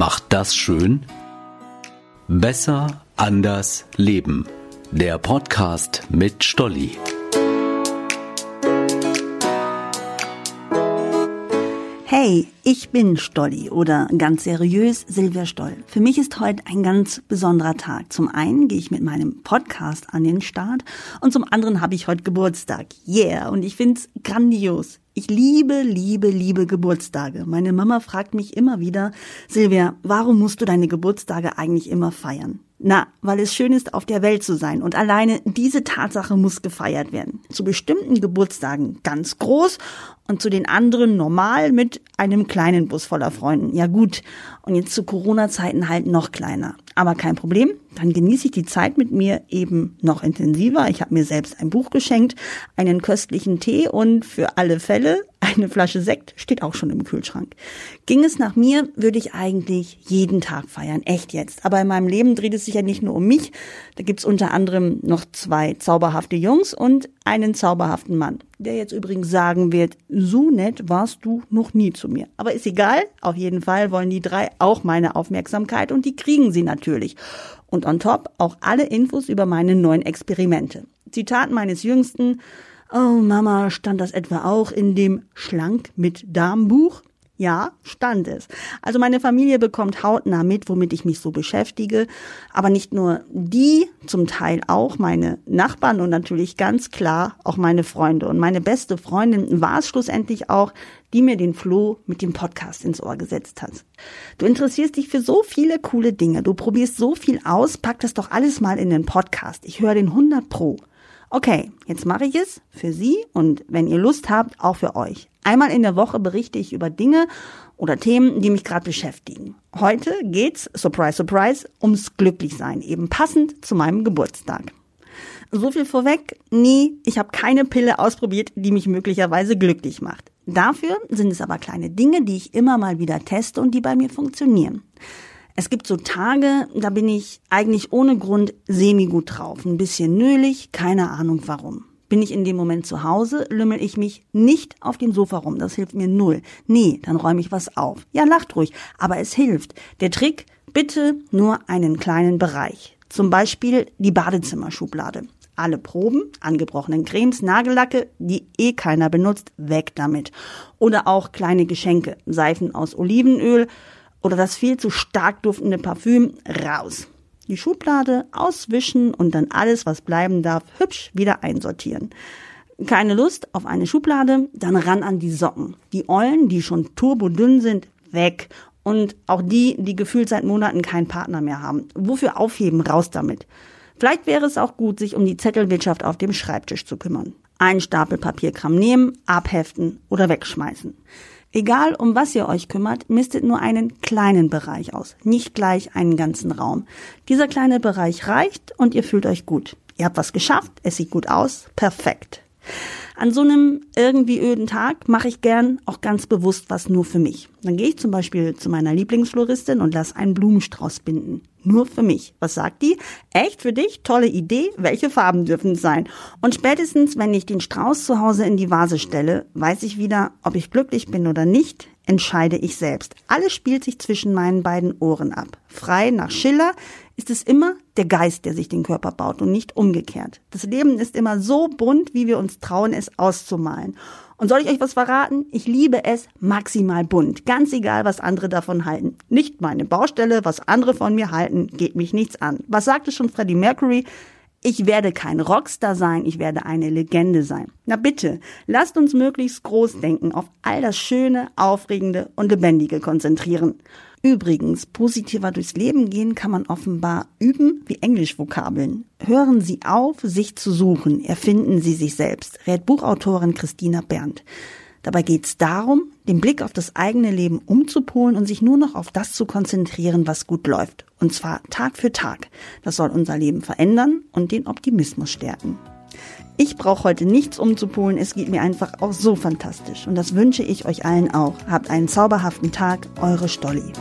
macht das schön? Besser, anders, leben. Der Podcast mit Stolli. Hey, ich bin Stolli oder ganz seriös Silvia Stoll. Für mich ist heute ein ganz besonderer Tag. Zum einen gehe ich mit meinem Podcast an den Start und zum anderen habe ich heute Geburtstag. Yeah, und ich find's grandios. Ich liebe, liebe, liebe Geburtstage. Meine Mama fragt mich immer wieder, Silvia, warum musst du deine Geburtstage eigentlich immer feiern? Na, weil es schön ist, auf der Welt zu sein. Und alleine diese Tatsache muss gefeiert werden. Zu bestimmten Geburtstagen ganz groß und zu den anderen normal mit einem kleinen Bus voller Freunden. Ja gut. Und jetzt zu Corona-Zeiten halt noch kleiner. Aber kein Problem. Dann genieße ich die Zeit mit mir eben noch intensiver. Ich habe mir selbst ein Buch geschenkt, einen köstlichen Tee und für alle Fälle eine Flasche Sekt steht auch schon im Kühlschrank. Ging es nach mir, würde ich eigentlich jeden Tag feiern. Echt jetzt. Aber in meinem Leben dreht es sich ja nicht nur um mich. Da gibt's unter anderem noch zwei zauberhafte Jungs und einen zauberhaften Mann. Der jetzt übrigens sagen wird, so nett warst du noch nie zu mir. Aber ist egal. Auf jeden Fall wollen die drei auch meine Aufmerksamkeit und die kriegen sie natürlich. Und on top auch alle Infos über meine neuen Experimente. Zitat meines Jüngsten, Oh, Mama, stand das etwa auch in dem Schlank mit Darmbuch? Ja, stand es. Also meine Familie bekommt hautnah mit, womit ich mich so beschäftige. Aber nicht nur die, zum Teil auch meine Nachbarn und natürlich ganz klar auch meine Freunde. Und meine beste Freundin war es schlussendlich auch, die mir den Floh mit dem Podcast ins Ohr gesetzt hat. Du interessierst dich für so viele coole Dinge. Du probierst so viel aus. Pack das doch alles mal in den Podcast. Ich höre den 100 Pro. Okay, jetzt mache ich es für Sie und wenn ihr Lust habt, auch für euch. Einmal in der Woche berichte ich über Dinge oder Themen, die mich gerade beschäftigen. Heute geht's, surprise, surprise, ums Glücklichsein, eben passend zu meinem Geburtstag. So viel vorweg, nee, ich habe keine Pille ausprobiert, die mich möglicherweise glücklich macht. Dafür sind es aber kleine Dinge, die ich immer mal wieder teste und die bei mir funktionieren. Es gibt so Tage, da bin ich eigentlich ohne Grund semi-gut drauf. Ein bisschen nölig, keine Ahnung warum. Bin ich in dem Moment zu Hause, lümmel ich mich nicht auf dem Sofa rum. Das hilft mir null. Nee, dann räume ich was auf. Ja, lacht ruhig, aber es hilft. Der Trick, bitte nur einen kleinen Bereich. Zum Beispiel die Badezimmerschublade. Alle Proben, angebrochenen Cremes, Nagellacke, die eh keiner benutzt, weg damit. Oder auch kleine Geschenke, Seifen aus Olivenöl, oder das viel zu stark duftende Parfüm raus. Die Schublade auswischen und dann alles, was bleiben darf, hübsch wieder einsortieren. Keine Lust auf eine Schublade, dann ran an die Socken. Die Eulen, die schon turbodünn sind, weg. Und auch die, die gefühlt seit Monaten keinen Partner mehr haben. Wofür aufheben? Raus damit. Vielleicht wäre es auch gut, sich um die Zettelwirtschaft auf dem Schreibtisch zu kümmern. Einen Stapel Papierkram nehmen, abheften oder wegschmeißen. Egal um was ihr euch kümmert, mistet nur einen kleinen Bereich aus, nicht gleich einen ganzen Raum. Dieser kleine Bereich reicht und ihr fühlt euch gut. Ihr habt was geschafft, es sieht gut aus, perfekt. An so einem irgendwie öden Tag mache ich gern auch ganz bewusst was nur für mich. Dann gehe ich zum Beispiel zu meiner Lieblingsfloristin und lasse einen Blumenstrauß binden. Nur für mich. Was sagt die? Echt für dich? Tolle Idee. Welche Farben dürfen es sein? Und spätestens, wenn ich den Strauß zu Hause in die Vase stelle, weiß ich wieder, ob ich glücklich bin oder nicht, entscheide ich selbst. Alles spielt sich zwischen meinen beiden Ohren ab. Frei nach Schiller ist es immer der Geist, der sich den Körper baut und nicht umgekehrt. Das Leben ist immer so bunt, wie wir uns trauen, es auszumalen. Und soll ich euch was verraten? Ich liebe es maximal bunt. Ganz egal, was andere davon halten. Nicht meine Baustelle, was andere von mir halten, geht mich nichts an. Was sagte schon Freddie Mercury? Ich werde kein Rockstar sein, ich werde eine Legende sein. Na bitte, lasst uns möglichst groß denken, auf all das Schöne, Aufregende und Lebendige konzentrieren. Übrigens, positiver durchs Leben gehen kann man offenbar üben wie Englischvokabeln. Hören Sie auf, sich zu suchen, erfinden Sie sich selbst, rät Buchautorin Christina Berndt. Dabei geht es darum, den Blick auf das eigene Leben umzupolen und sich nur noch auf das zu konzentrieren, was gut läuft. Und zwar Tag für Tag. Das soll unser Leben verändern und den Optimismus stärken. Ich brauche heute nichts umzupolen, es geht mir einfach auch so fantastisch. Und das wünsche ich euch allen auch. Habt einen zauberhaften Tag, eure Stolli.